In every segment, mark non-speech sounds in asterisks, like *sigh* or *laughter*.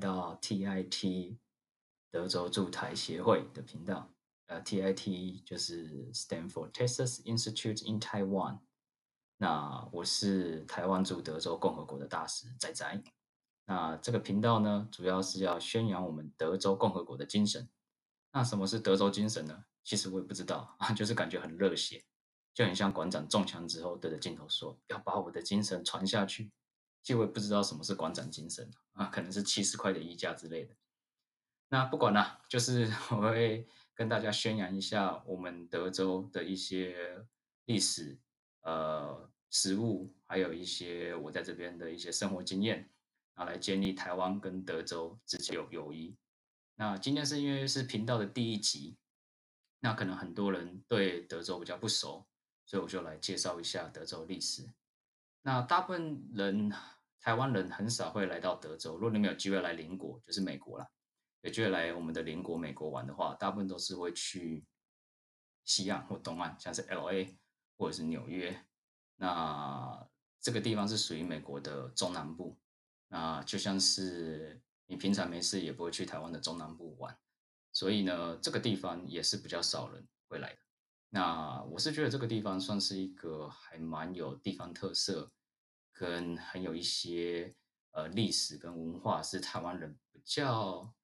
到 TIT 德州驻台协会的频道。呃，TIT 就是 Stand for Texas Institute in Taiwan。那我是台湾驻德州共和国的大使仔仔。那这个频道呢，主要是要宣扬我们德州共和国的精神。那什么是德州精神呢？其实我也不知道啊，*laughs* 就是感觉很热血，就很像馆长中枪之后对着镜头说要把我的精神传下去。就会不知道什么是馆长精神啊，可能是七十块的衣架之类的。那不管了，就是 *laughs* 我会跟大家宣扬一下我们德州的一些历史、呃，食物，还有一些我在这边的一些生活经验，啊，来建立台湾跟德州之间有友谊。那今天是因为是频道的第一集，那可能很多人对德州比较不熟，所以我就来介绍一下德州历史。那大部分人，台湾人很少会来到德州。如果你没有机会来邻国，就是美国啦，有机会来我们的邻国美国玩的话，大部分都是会去西岸或东岸，像是 LA 或者是纽约。那这个地方是属于美国的中南部。那就像是你平常没事也不会去台湾的中南部玩，所以呢，这个地方也是比较少人会来的。那我是觉得这个地方算是一个还蛮有地方特色，跟很有一些呃历史跟文化是台湾人比较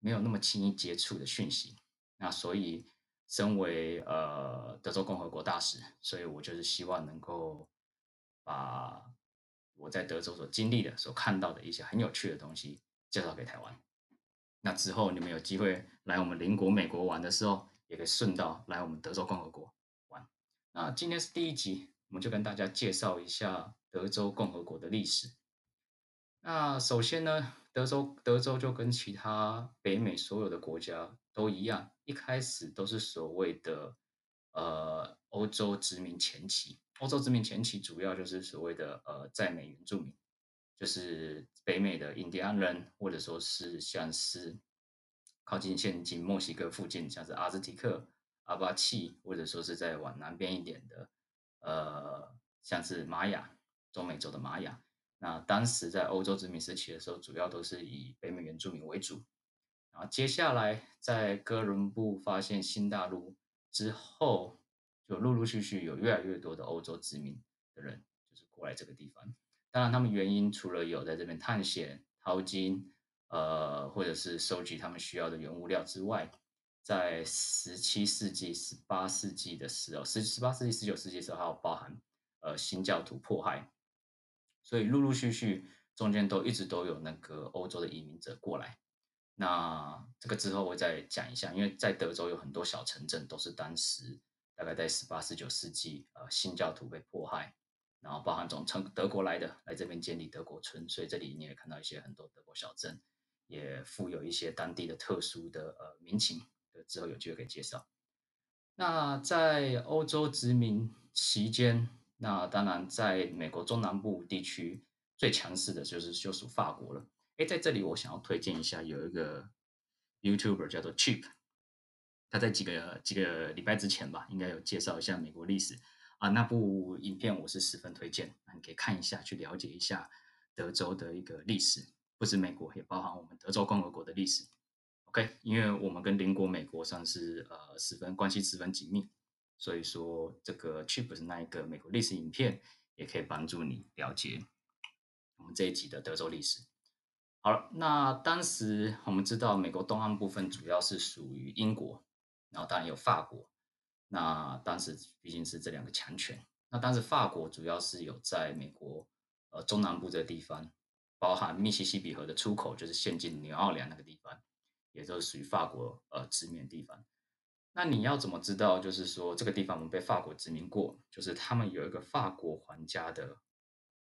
没有那么轻易接触的讯息。那所以身为呃德州共和国大使，所以我就是希望能够把我在德州所经历的、所看到的一些很有趣的东西介绍给台湾。那之后你们有机会来我们邻国美国玩的时候，也可以顺道来我们德州共和国玩。那今天是第一集，我们就跟大家介绍一下德州共和国的历史。那首先呢，德州德州就跟其他北美所有的国家都一样，一开始都是所谓的呃欧洲殖民前期。欧洲殖民前期主要就是所谓的呃在美原住民，就是北美的印第安人，或者说是像是。靠近现今墨西哥附近，像是阿兹提克、阿巴契，或者说是再往南边一点的，呃，像是玛雅，中美洲的玛雅。那当时在欧洲殖民时期的时候，主要都是以北美原住民为主。然后接下来在哥伦布发现新大陆之后，就陆陆续续有越来越多的欧洲殖民的人，就是过来这个地方。当然，他们原因除了有在这边探险、淘金。呃，或者是收集他们需要的原物料之外，在十七世纪、十八世纪的时候，十十八世纪、十九世纪的时候，还有包含呃新教徒迫害，所以陆陆续续中间都一直都有那个欧洲的移民者过来。那这个之后我再讲一下，因为在德州有很多小城镇都是当时大概在十八、十九世纪呃新教徒被迫害，然后包含从从德国来的来这边建立德国村，所以这里你也看到一些很多德国小镇。也富有一些当地的特殊的呃民情，之后有机会可以介绍。那在欧洲殖民期间，那当然在美国中南部地区最强势的就是就属法国了。哎，在这里我想要推荐一下，有一个 YouTuber 叫做 Chip，他在几个几个礼拜之前吧，应该有介绍一下美国历史啊。那部影片我是十分推荐，你可以看一下，去了解一下德州的一个历史。不止美国，也包含我德州共和国的历史。OK，因为我们跟邻国美国算是呃十分关系十分紧密，所以说这个 Chip 是那一个美国历史影片，也可以帮助你了解我们这一集的德州历史。好了，那当时我们知道美国东岸部分主要是属于英国，然后当然有法国。那当时毕竟是这两个强权，那当时法国主要是有在美国呃中南部这个地方。包含密西西比河的出口，就是现今纽奥良那个地方，也就是属于法国呃殖民地方。那你要怎么知道？就是说这个地方我们被法国殖民过，就是他们有一个法国皇家的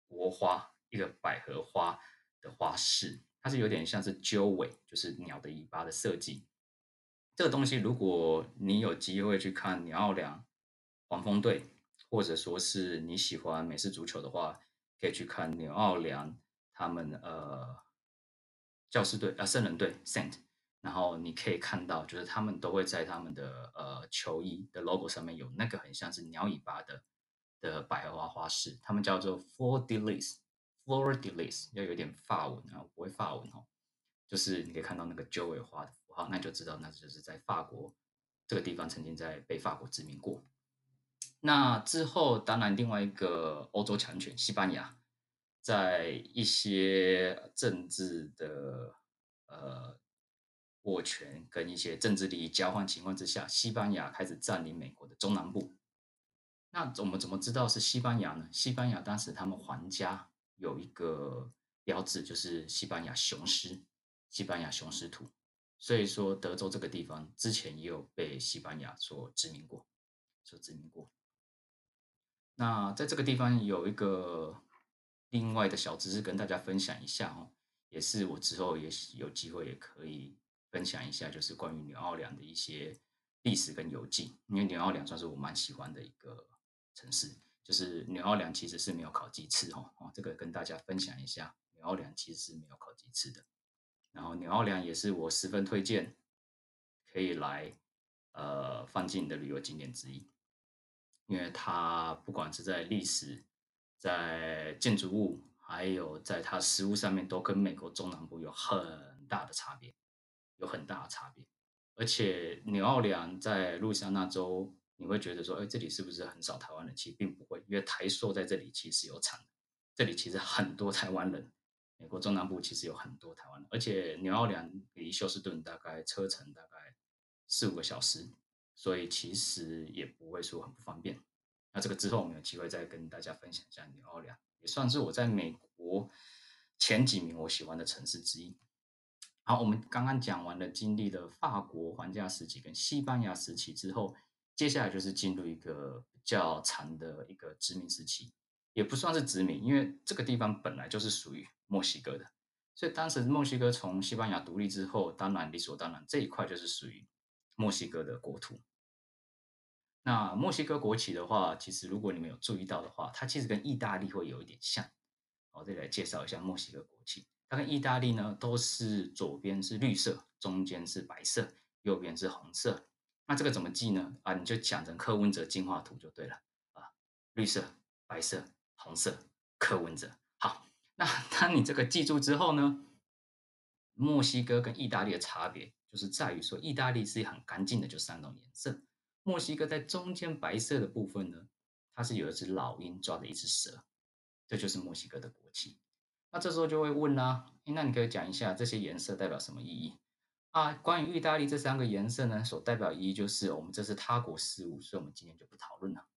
国花，一个百合花的花饰，它是有点像是鸠尾，就是鸟的尾巴的设计。这个东西，如果你有机会去看纽奥良黄蜂队，或者说是你喜欢美式足球的话，可以去看纽奥良。他们呃，教师队啊，圣人队 Saint，然后你可以看到，就是他们都会在他们的呃球衣的 logo 上面有那个很像是鸟尾巴的的百合花花饰，他们叫做 Fleur de Lis fleur de lis 要有点法文啊，不会法文哦，就是你可以看到那个九尾花的符号，那就知道那就是在法国这个地方曾经在被法国殖民过。那之后，当然另外一个欧洲强权西班牙，在一些政治的呃握权跟一些政治利益交换情况之下，西班牙开始占领美国的中南部。那我们怎么知道是西班牙呢？西班牙当时他们皇家有一个标志，就是西班牙雄狮，西班牙雄狮图。所以说，德州这个地方之前也有被西班牙所殖民过，所殖民过。那在这个地方有一个另外的小知识跟大家分享一下哦，也是我之后也有机会也可以分享一下，就是关于纽奥良的一些历史跟游记。因为纽奥良算是我蛮喜欢的一个城市，就是纽奥良其实是没有烤鸡翅哦，哦，这个跟大家分享一下，纽奥良其实是没有烤鸡翅的。然后纽奥良也是我十分推荐可以来呃放进的旅游景点之一。因为它不管是在历史、在建筑物，还有在它食物上面，都跟美国中南部有很大的差别，有很大的差别。而且纽奥良在路易斯安那州，你会觉得说，哎，这里是不是很少台湾人？其实并不会，因为台塑在这里其实有产，这里其实很多台湾人。美国中南部其实有很多台湾人，而且纽奥良离休斯顿大概车程大概四五个小时。所以其实也不会说很不方便。那这个之后我们有机会再跟大家分享一下纽奥良，也算是我在美国前几名我喜欢的城市之一。好，我们刚刚讲完了经历了法国皇家时期跟西班牙时期之后，接下来就是进入一个比较长的一个殖民时期，也不算是殖民，因为这个地方本来就是属于墨西哥的，所以当时墨西哥从西班牙独立之后，当然理所当然这一块就是属于墨西哥的国土。那墨西哥国旗的话，其实如果你们有注意到的话，它其实跟意大利会有一点像。我这里来介绍一下墨西哥国旗，它跟意大利呢都是左边是绿色，中间是白色，右边是红色。那这个怎么记呢？啊，你就讲成柯文哲进化图就对了啊，绿色、白色、红色，柯文哲。好，那当你这个记住之后呢，墨西哥跟意大利的差别就是在于说，意大利是很干净的，就三种颜色。墨西哥在中间白色的部分呢，它是有一只老鹰抓着一只蛇，这就是墨西哥的国旗。那这时候就会问啦、啊，那你可以讲一下这些颜色代表什么意义啊？关于意大利这三个颜色呢，所代表意义就是我们这是他国事务，所以我们今天就不讨论了。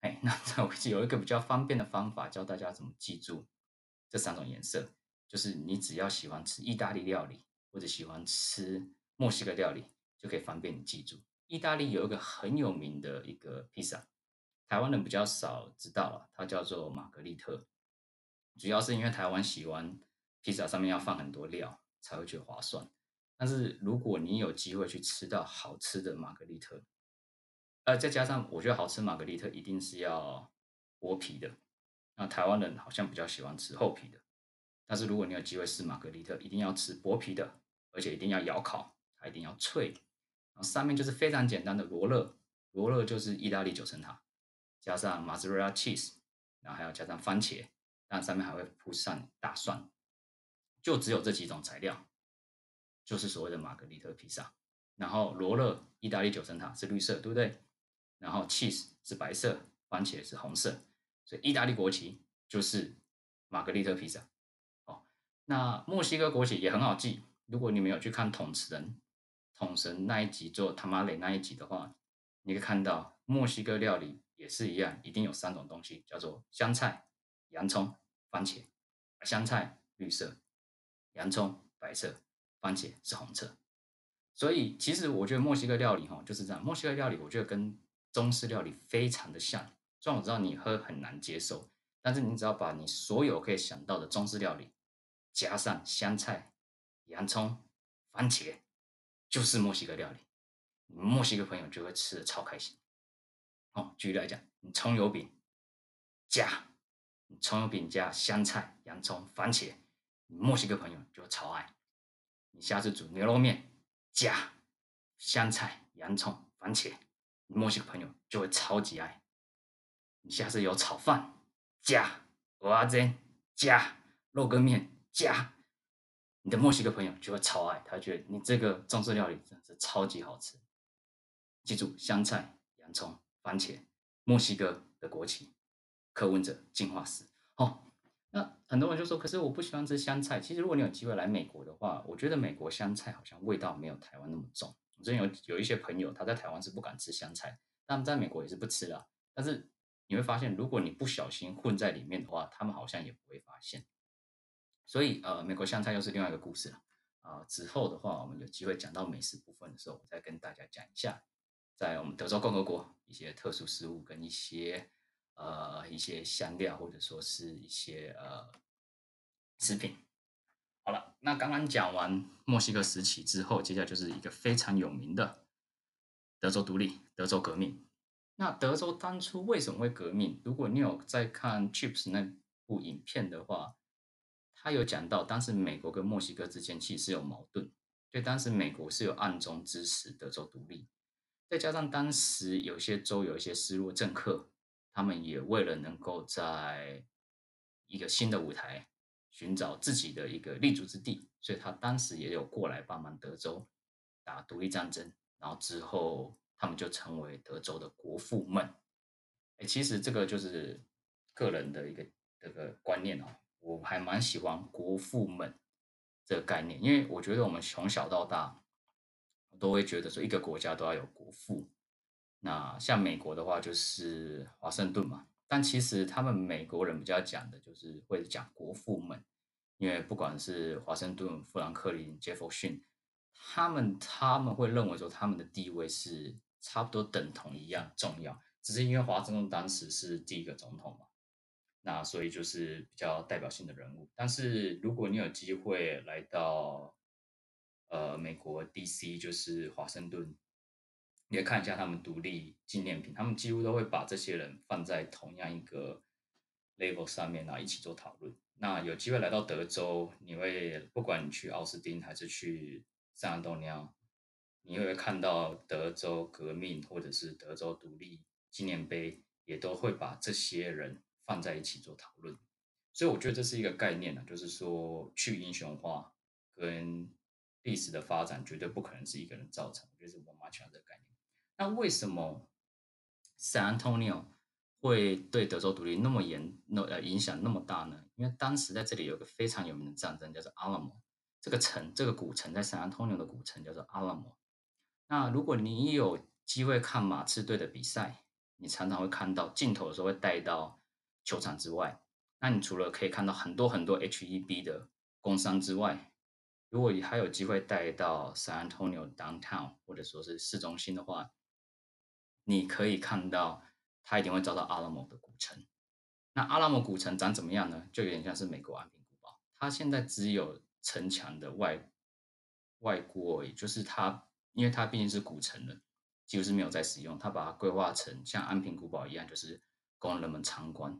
哎，那这有一个比较方便的方法教大家怎么记住这三种颜色，就是你只要喜欢吃意大利料理或者喜欢吃墨西哥料理，就可以方便你记住。意大利有一个很有名的一个披萨，台湾人比较少知道了，它叫做玛格丽特。主要是因为台湾喜欢披萨上面要放很多料才会觉得划算。但是如果你有机会去吃到好吃的玛格丽特，呃，再加上我觉得好吃玛格丽特一定是要薄皮的，那台湾人好像比较喜欢吃厚皮的。但是如果你有机会试玛格丽特，一定要吃薄皮的，而且一定要窑烤，它一定要脆。上面就是非常简单的罗勒，罗勒就是意大利九层塔，加上 mozzarella cheese，然后还要加上番茄，但上面还会铺上大蒜，就只有这几种材料，就是所谓的玛格丽特披萨。然后罗勒意大利九层塔是绿色，对不对？然后 cheese 是白色，番茄是红色，所以意大利国旗就是玛格丽特披萨。哦，那墨西哥国旗也很好记，如果你没有去看统治人。统神那一集做塔马雷那一集的话，你可以看到墨西哥料理也是一样，一定有三种东西，叫做香菜、洋葱、番茄。香菜绿色，洋葱白色，番茄是红色。所以其实我觉得墨西哥料理哈就是这样，墨西哥料理我觉得跟中式料理非常的像。虽然我知道你喝很难接受，但是你只要把你所有可以想到的中式料理加上香菜、洋葱、番茄。就是墨西哥料理，墨西哥朋友就会吃的超开心。哦，举例来讲，你葱油饼加葱油饼加香菜、洋葱、番茄，墨西哥朋友就会超爱。你下次煮牛肉面加香菜、洋葱、番茄，墨西哥朋友就会超级爱。你下次有炒饭加蚵仔煎加肉羹面加你的墨西哥朋友就会超爱，他觉得你这个中式料理真的是超级好吃。记住，香菜、洋葱、番茄，墨西哥的国旗，柯文者进化史。哦，那很多人就说，可是我不喜欢吃香菜。其实如果你有机会来美国的话，我觉得美国香菜好像味道没有台湾那么重。我之前有有一些朋友，他在台湾是不敢吃香菜，但在美国也是不吃的。但是你会发现，如果你不小心混在里面的话，他们好像也不会发现。所以呃，美国香菜又是另外一个故事了啊、之后的话，我们有机会讲到美食部分的时候，我再跟大家讲一下。在我们德州共和国一些特殊食物跟一些呃一些香料或者说是一些呃食品。好了，那刚刚讲完墨西哥时期之后，接下来就是一个非常有名的德州独立、德州革命。那德州当初为什么会革命？如果你有在看 Chips 那部影片的话，他有讲到当时美国跟墨西哥之间其实有矛盾，所以当时美国是有暗中支持德州独立。再加上当时有些州有一些失落政客，他们也为了能够在一个新的舞台寻找自己的一个立足之地，所以他当时也有过来帮忙德州打独立战争，然后之后他们就成为德州的国父们。哎，其实这个就是个人的一个这个观念哦，我还蛮喜欢国父们这个概念，因为我觉得我们从小到大。都会觉得说一个国家都要有国父，那像美国的话就是华盛顿嘛，但其实他们美国人比较讲的就是会讲国父们，因为不管是华盛顿、富兰克林、杰弗逊，他们他们会认为说他们的地位是差不多等同一样重要，只是因为华盛顿当时是第一个总统嘛，那所以就是比较代表性的人物。但是如果你有机会来到，呃，美国 DC 就是华盛顿，你也看一下他们独立纪念品，他们几乎都会把这些人放在同样一个 level 上面，然后一起做讨论。那有机会来到德州，你会不管你去奥斯汀还是去圣安东尼奥，你会看到德州革命或者是德州独立纪念碑，也都会把这些人放在一起做讨论。所以我觉得这是一个概念呢，就是说去英雄化跟。历史的发展绝对不可能是一个人造成，就是我蛮喜欢这个概念。那为什么 San Antonio 会对德州独立那么严、那呃影响那么大呢？因为当时在这里有个非常有名的战争，叫做 Alamo。这个城，这个古城在 San Antonio 的古城叫做 Alamo。那如果你有机会看马刺队的比赛，你常常会看到镜头的时候会带到球场之外。那你除了可以看到很多很多 HEB 的工商之外，如果你还有机会带到 San Antonio Downtown 或者说是市中心的话，你可以看到他一定会找到阿拉莫的古城。那阿拉莫古城长怎么样呢？就有点像是美国安平古堡，它现在只有城墙的外外郭而已，就是它，因为它毕竟是古城了，几乎是没有在使用，它把它规划成像安平古堡一样，就是供人们参观。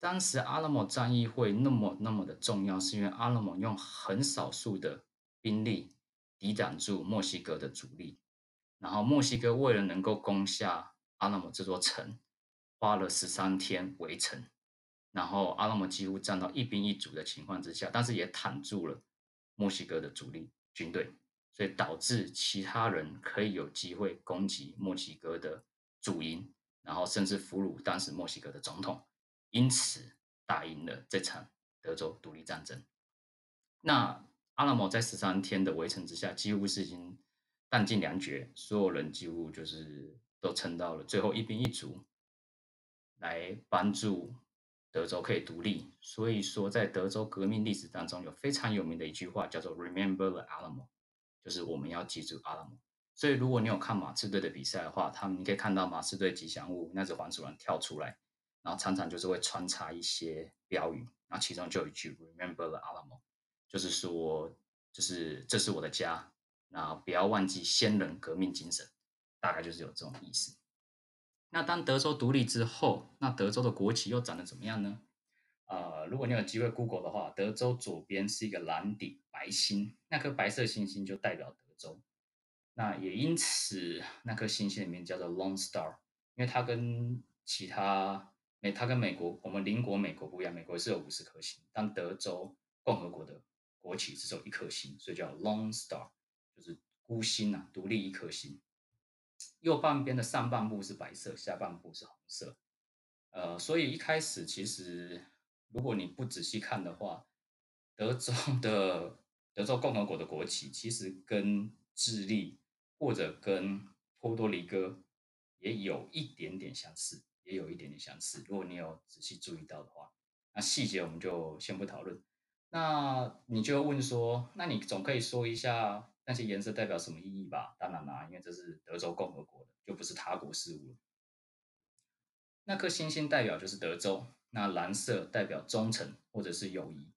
当时阿拉莫战役会那么那么的重要，是因为阿拉莫用很少数的兵力抵挡住墨西哥的主力，然后墨西哥为了能够攻下阿拉莫这座城，花了十三天围城，然后阿拉莫几乎战到一兵一卒的情况之下，但是也挡住了墨西哥的主力军队，所以导致其他人可以有机会攻击墨西哥的主营，然后甚至俘虏当时墨西哥的总统。因此打赢了这场德州独立战争。那阿拉莫在十三天的围城之下，几乎是已经弹尽粮绝，所有人几乎就是都撑到了最后一兵一卒，来帮助德州可以独立。所以说，在德州革命历史当中，有非常有名的一句话叫做 “Remember the Alamo”，就是我们要记住阿拉莫。所以，如果你有看马刺队的比赛的话，他们你可以看到马刺队吉祥物那只黄鼠狼跳出来。然后常常就是会穿插一些标语，然后其中就有一句 “Remember the Alamo”，就是说，就是这是我的家，那不要忘记先人革命精神，大概就是有这种意思。那当德州独立之后，那德州的国旗又长得怎么样呢？呃，如果你有机会 Google 的话，德州左边是一个蓝底白星，那颗白色星星就代表德州，那也因此那颗星星里面叫做 Lone Star，因为它跟其他美它跟美国我们邻国美国不一样，美国是有五十颗星，但德州共和国的国旗只有一颗星，所以叫 Lone Star，就是孤星啊，独立一颗星。右半边的上半部是白色，下半部是红色。呃，所以一开始其实如果你不仔细看的话，德州的德州共和国的国旗其实跟智利或者跟波多黎各也有一点点相似，也有一点点相似。如果你有仔细注意到的话，那细节我们就先不讨论。那你就问说，那你总可以说一下那些颜色代表什么意义吧？当然啦，因为这是德州共和国的，就不是他国事务。那颗星星代表就是德州，那蓝色代表忠诚或者是友谊。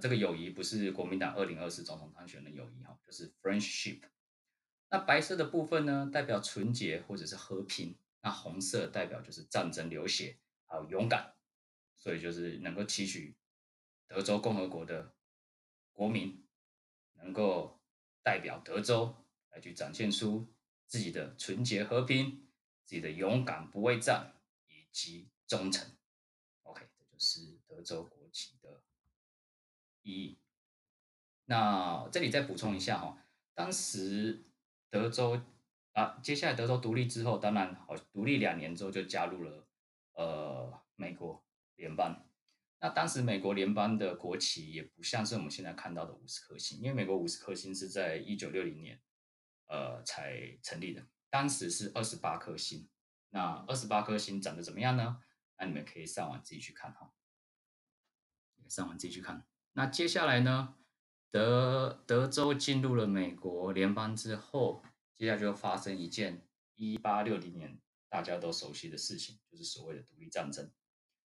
这个友谊不是国民党二零二四总统当选的友谊哈，就是 friendship。那白色的部分呢，代表纯洁或者是和平。那红色代表就是战争流血还有勇敢，所以就是能够期许德州共和国的国民能够代表德州来去展现出自己的纯洁和平、自己的勇敢不畏战。以及忠诚，OK，这就是德州国旗的意义。那这里再补充一下哈，当时德州啊，接下来德州独立之后，当然好，独立两年之后就加入了呃美国联邦。那当时美国联邦的国旗也不像是我们现在看到的五十颗星，因为美国五十颗星是在一九六零年呃才成立的，当时是二十八颗星。那二十八颗星长得怎么样呢？那你们可以上网自己去看哈。上网自己去看。那接下来呢，德德州进入了美国联邦之后，接下来就发生一件一八六零年大家都熟悉的事情，就是所谓的独立战争。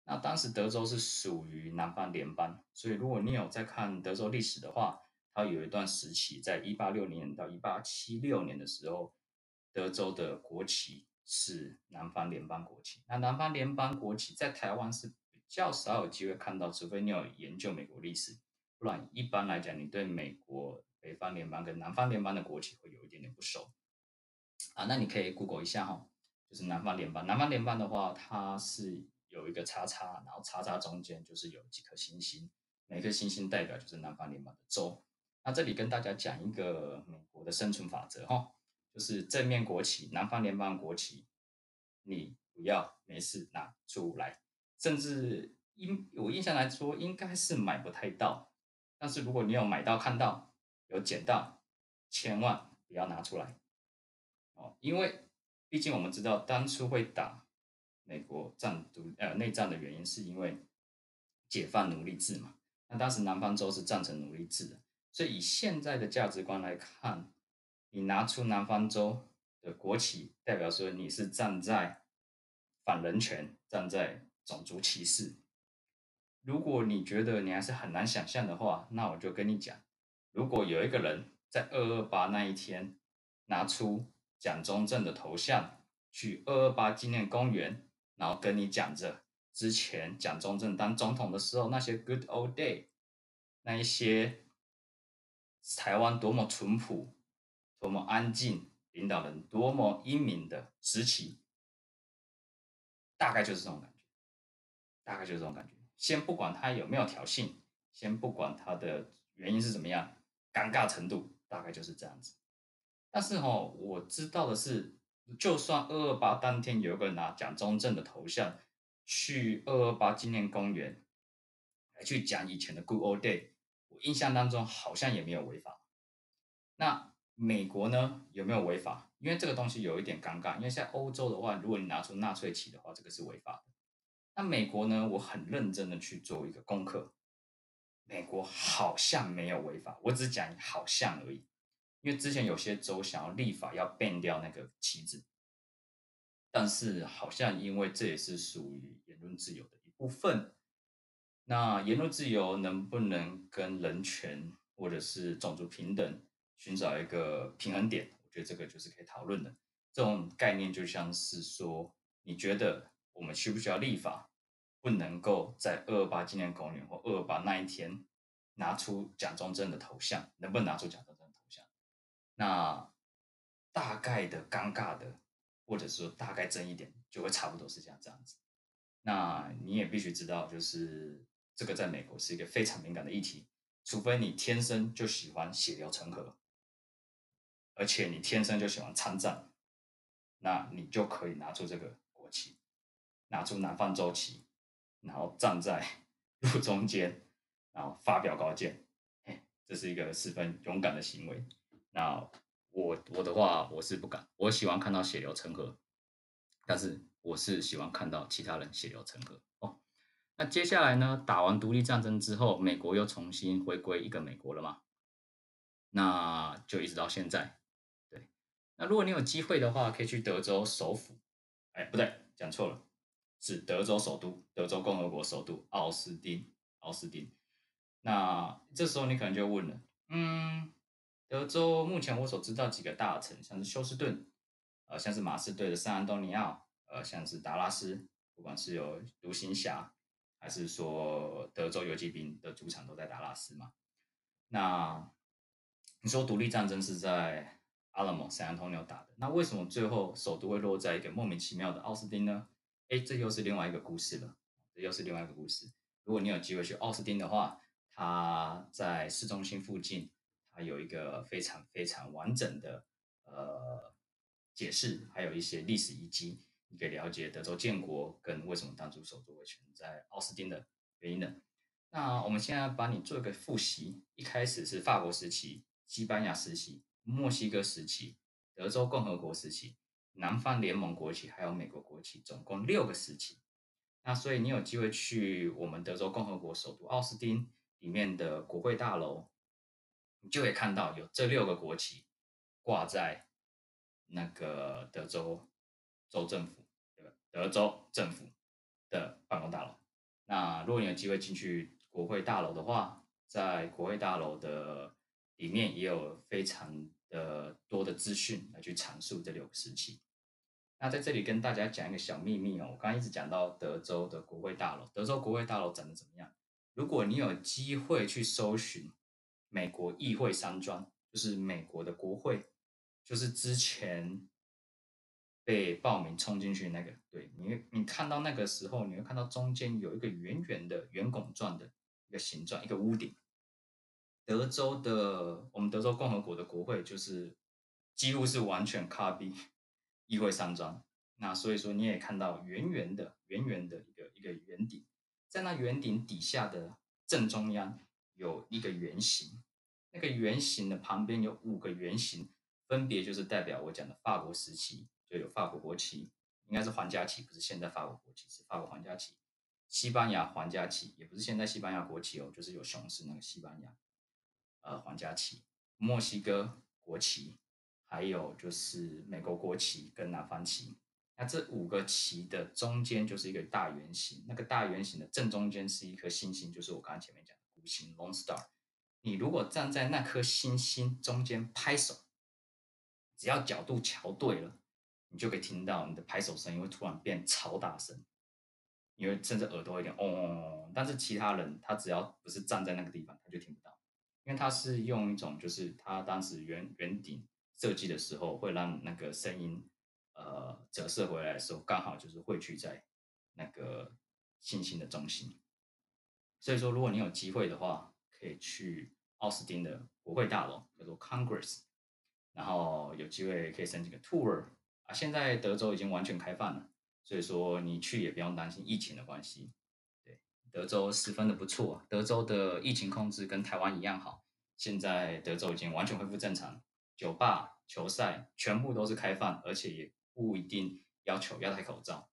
那当时德州是属于南方联邦，所以如果你有在看德州历史的话，它有一段时期，在一八六零年到一八七六年的时候，德州的国旗。是南方联邦国旗。那南方联邦国旗在台湾是比较少有机会看到，除非你有研究美国历史，不然一般来讲，你对美国北方联邦跟南方联邦的国旗会有一点点不熟啊。那你可以 Google 一下哈，就是南方联邦。南方联邦的话，它是有一个叉叉，然后叉叉中间就是有几颗星星，每颗星星代表就是南方联邦的州。那这里跟大家讲一个美国的生存法则哈。就是正面国旗，南方联邦国旗，你不要没事拿出来，甚至印我印象来说，应该是买不太到。但是如果你有买到、看到、有捡到，千万不要拿出来哦，因为毕竟我们知道，当初会打美国战独呃内战的原因，是因为解放奴隶制嘛。那当时南方州是赞成奴隶制的，所以以现在的价值观来看。你拿出南方州的国旗，代表说你是站在反人权、站在种族歧视。如果你觉得你还是很难想象的话，那我就跟你讲，如果有一个人在二二八那一天拿出蒋中正的头像去二二八纪念公园，然后跟你讲着之前蒋中正当总统的时候那些 good old day，那一些台湾多么淳朴。多么安静，领导人多么英明的时期，大概就是这种感觉，大概就是这种感觉。先不管他有没有挑衅，先不管他的原因是怎么样，尴尬程度大概就是这样子。但是、哦，我知道的是，就算二二八当天有一个人拿蒋中正的头像去二二八纪念公园来去讲以前的 Good Old Day，我印象当中好像也没有违法。那。美国呢，有没有违法？因为这个东西有一点尴尬，因为在欧洲的话，如果你拿出纳粹旗的话，这个是违法的。那美国呢，我很认真的去做一个功课，美国好像没有违法，我只讲好像而已。因为之前有些州想要立法要 ban 掉那个旗子，但是好像因为这也是属于言论自由的一部分，那言论自由能不能跟人权或者是种族平等？寻找一个平衡点，我觉得这个就是可以讨论的。这种概念就像是说，你觉得我们需不需要立法，不能够在二二八纪念公园或二二八那一天拿出蒋中正的头像，能不能拿出蒋中正的头像？那大概的尴尬的，或者说大概争议点，就会差不多是这样这样子。那你也必须知道，就是这个在美国是一个非常敏感的议题，除非你天生就喜欢血流成河，而且你天生就喜欢参战，那你就可以拿出这个国旗，拿出南方州旗，然后站在路中间，然后发表高见，这是一个十分勇敢的行为。那我我的话，我是不敢。我喜欢看到血流成河，但是我是喜欢看到其他人血流成河哦。那接下来呢？打完独立战争之后，美国又重新回归一个美国了嘛？那就一直到现在。对，那如果你有机会的话，可以去德州首府。哎，不对，讲错了，是德州首都，德州共和国首都奥斯汀，奥斯汀。那这时候你可能就问了，嗯，德州目前我所知道几个大城，像是休斯顿，呃，像是马刺队的圣安东尼奥，呃，像是达拉斯，不管是有独行侠，还是说德州游骑兵的主场都在达拉斯嘛。那你说独立战争是在阿拉莫、圣安东尼奥打的，那为什么最后首都会落在一个莫名其妙的奥斯汀呢？哎，这又是另外一个故事了，这又是另外一个故事。如果你有机会去奥斯汀的话，它在市中心附近，它有一个非常非常完整的呃解释，还有一些历史遗迹，你可以了解德州建国跟为什么当初首都会选在奥斯汀的原因的。那我们现在把你做一个复习，一开始是法国时期、西班牙时期、墨西哥时期、德州共和国时期、南方联盟国旗，还有美国国旗，总共六个时期。那所以你有机会去我们德州共和国首都奥斯汀。里面的国会大楼，你就会看到有这六个国旗挂在那个德州州政府，对吧？德州政府的办公大楼。那如果你有机会进去国会大楼的话，在国会大楼的里面也有非常的多的资讯来去阐述这六个时期。那在这里跟大家讲一个小秘密哦，我刚刚一直讲到德州的国会大楼，德州国会大楼长得怎么样？如果你有机会去搜寻美国议会山庄，就是美国的国会，就是之前被暴民冲进去那个，对，你你看到那个时候，你会看到中间有一个圆圆的圆拱状的一个形状，一个屋顶。德州的我们德州共和国的国会就是几乎是完全 copy 议会山庄，那所以说你也看到圆圆的圆圆的一个一个圆顶。在那圆顶底下的正中央有一个圆形，那个圆形的旁边有五个圆形，分别就是代表我讲的法国时期，就有法国国旗，应该是皇家旗，不是现在法国国旗，是法国皇家旗。西班牙皇家旗也不是现在西班牙国旗哦，就是有熊是那个西班牙，呃，皇家旗。墨西哥国旗，还有就是美国国旗跟南方旗。那这五个旗的中间就是一个大圆形，那个大圆形的正中间是一颗星星，就是我刚刚前面讲的五星 （Long Star。你如果站在那颗星星中间拍手，只要角度调对了，你就可以听到你的拍手声音会突然变超大声，因为甚至耳朵有点嗡嗡嗡。但是其他人他只要不是站在那个地方，他就听不到，因为他是用一种就是他当时圆圆顶设计的时候会让那个声音。呃，折射回来的时候，刚好就是汇聚在那个星星的中心。所以说，如果你有机会的话，可以去奥斯汀的国会大楼，叫做 Congress，然后有机会可以申请个 tour 啊。现在德州已经完全开放了，所以说你去也不用担心疫情的关系。对，德州十分的不错，德州的疫情控制跟台湾一样好。现在德州已经完全恢复正常，酒吧、球赛全部都是开放，而且也。不一定要求要戴口罩，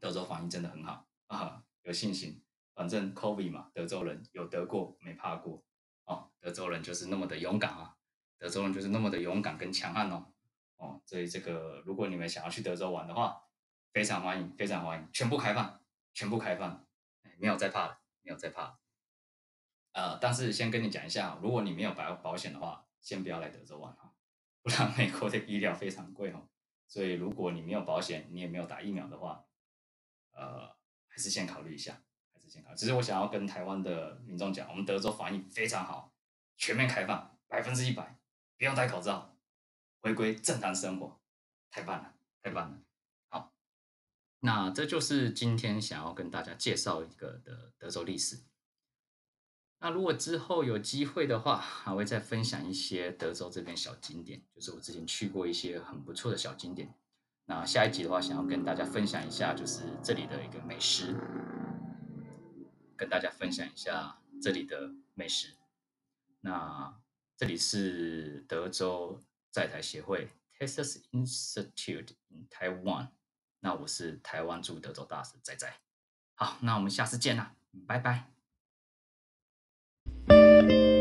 德州防疫真的很好啊，有信心。反正 COVID 嘛，德州人有得过没怕过哦，德州人就是那么的勇敢啊，德州人就是那么的勇敢跟强悍哦哦，所以这个如果你们想要去德州玩的话，非常欢迎，非常欢迎，全部开放，全部开放，没有再怕了，没有再怕了。呃，但是先跟你讲一下，如果你没有保保险的话，先不要来德州玩哈，不然美国的医疗非常贵哦。所以，如果你没有保险，你也没有打疫苗的话，呃，还是先考虑一下，还是先考虑。只是我想要跟台湾的民众讲，我们德州防疫非常好，全面开放，百分之一百，不用戴口罩，回归正常生活，太棒了，太棒了。好，那这就是今天想要跟大家介绍一个的德州历史。那如果之后有机会的话，还会再分享一些德州这边小景点，就是我之前去过一些很不错的小景点。那下一集的话，想要跟大家分享一下，就是这里的一个美食，跟大家分享一下这里的美食。那这里是德州在台协会 （Texas Institute in Taiwan）。那我是台湾驻德州大使仔仔。好，那我们下次见啦，拜拜。Música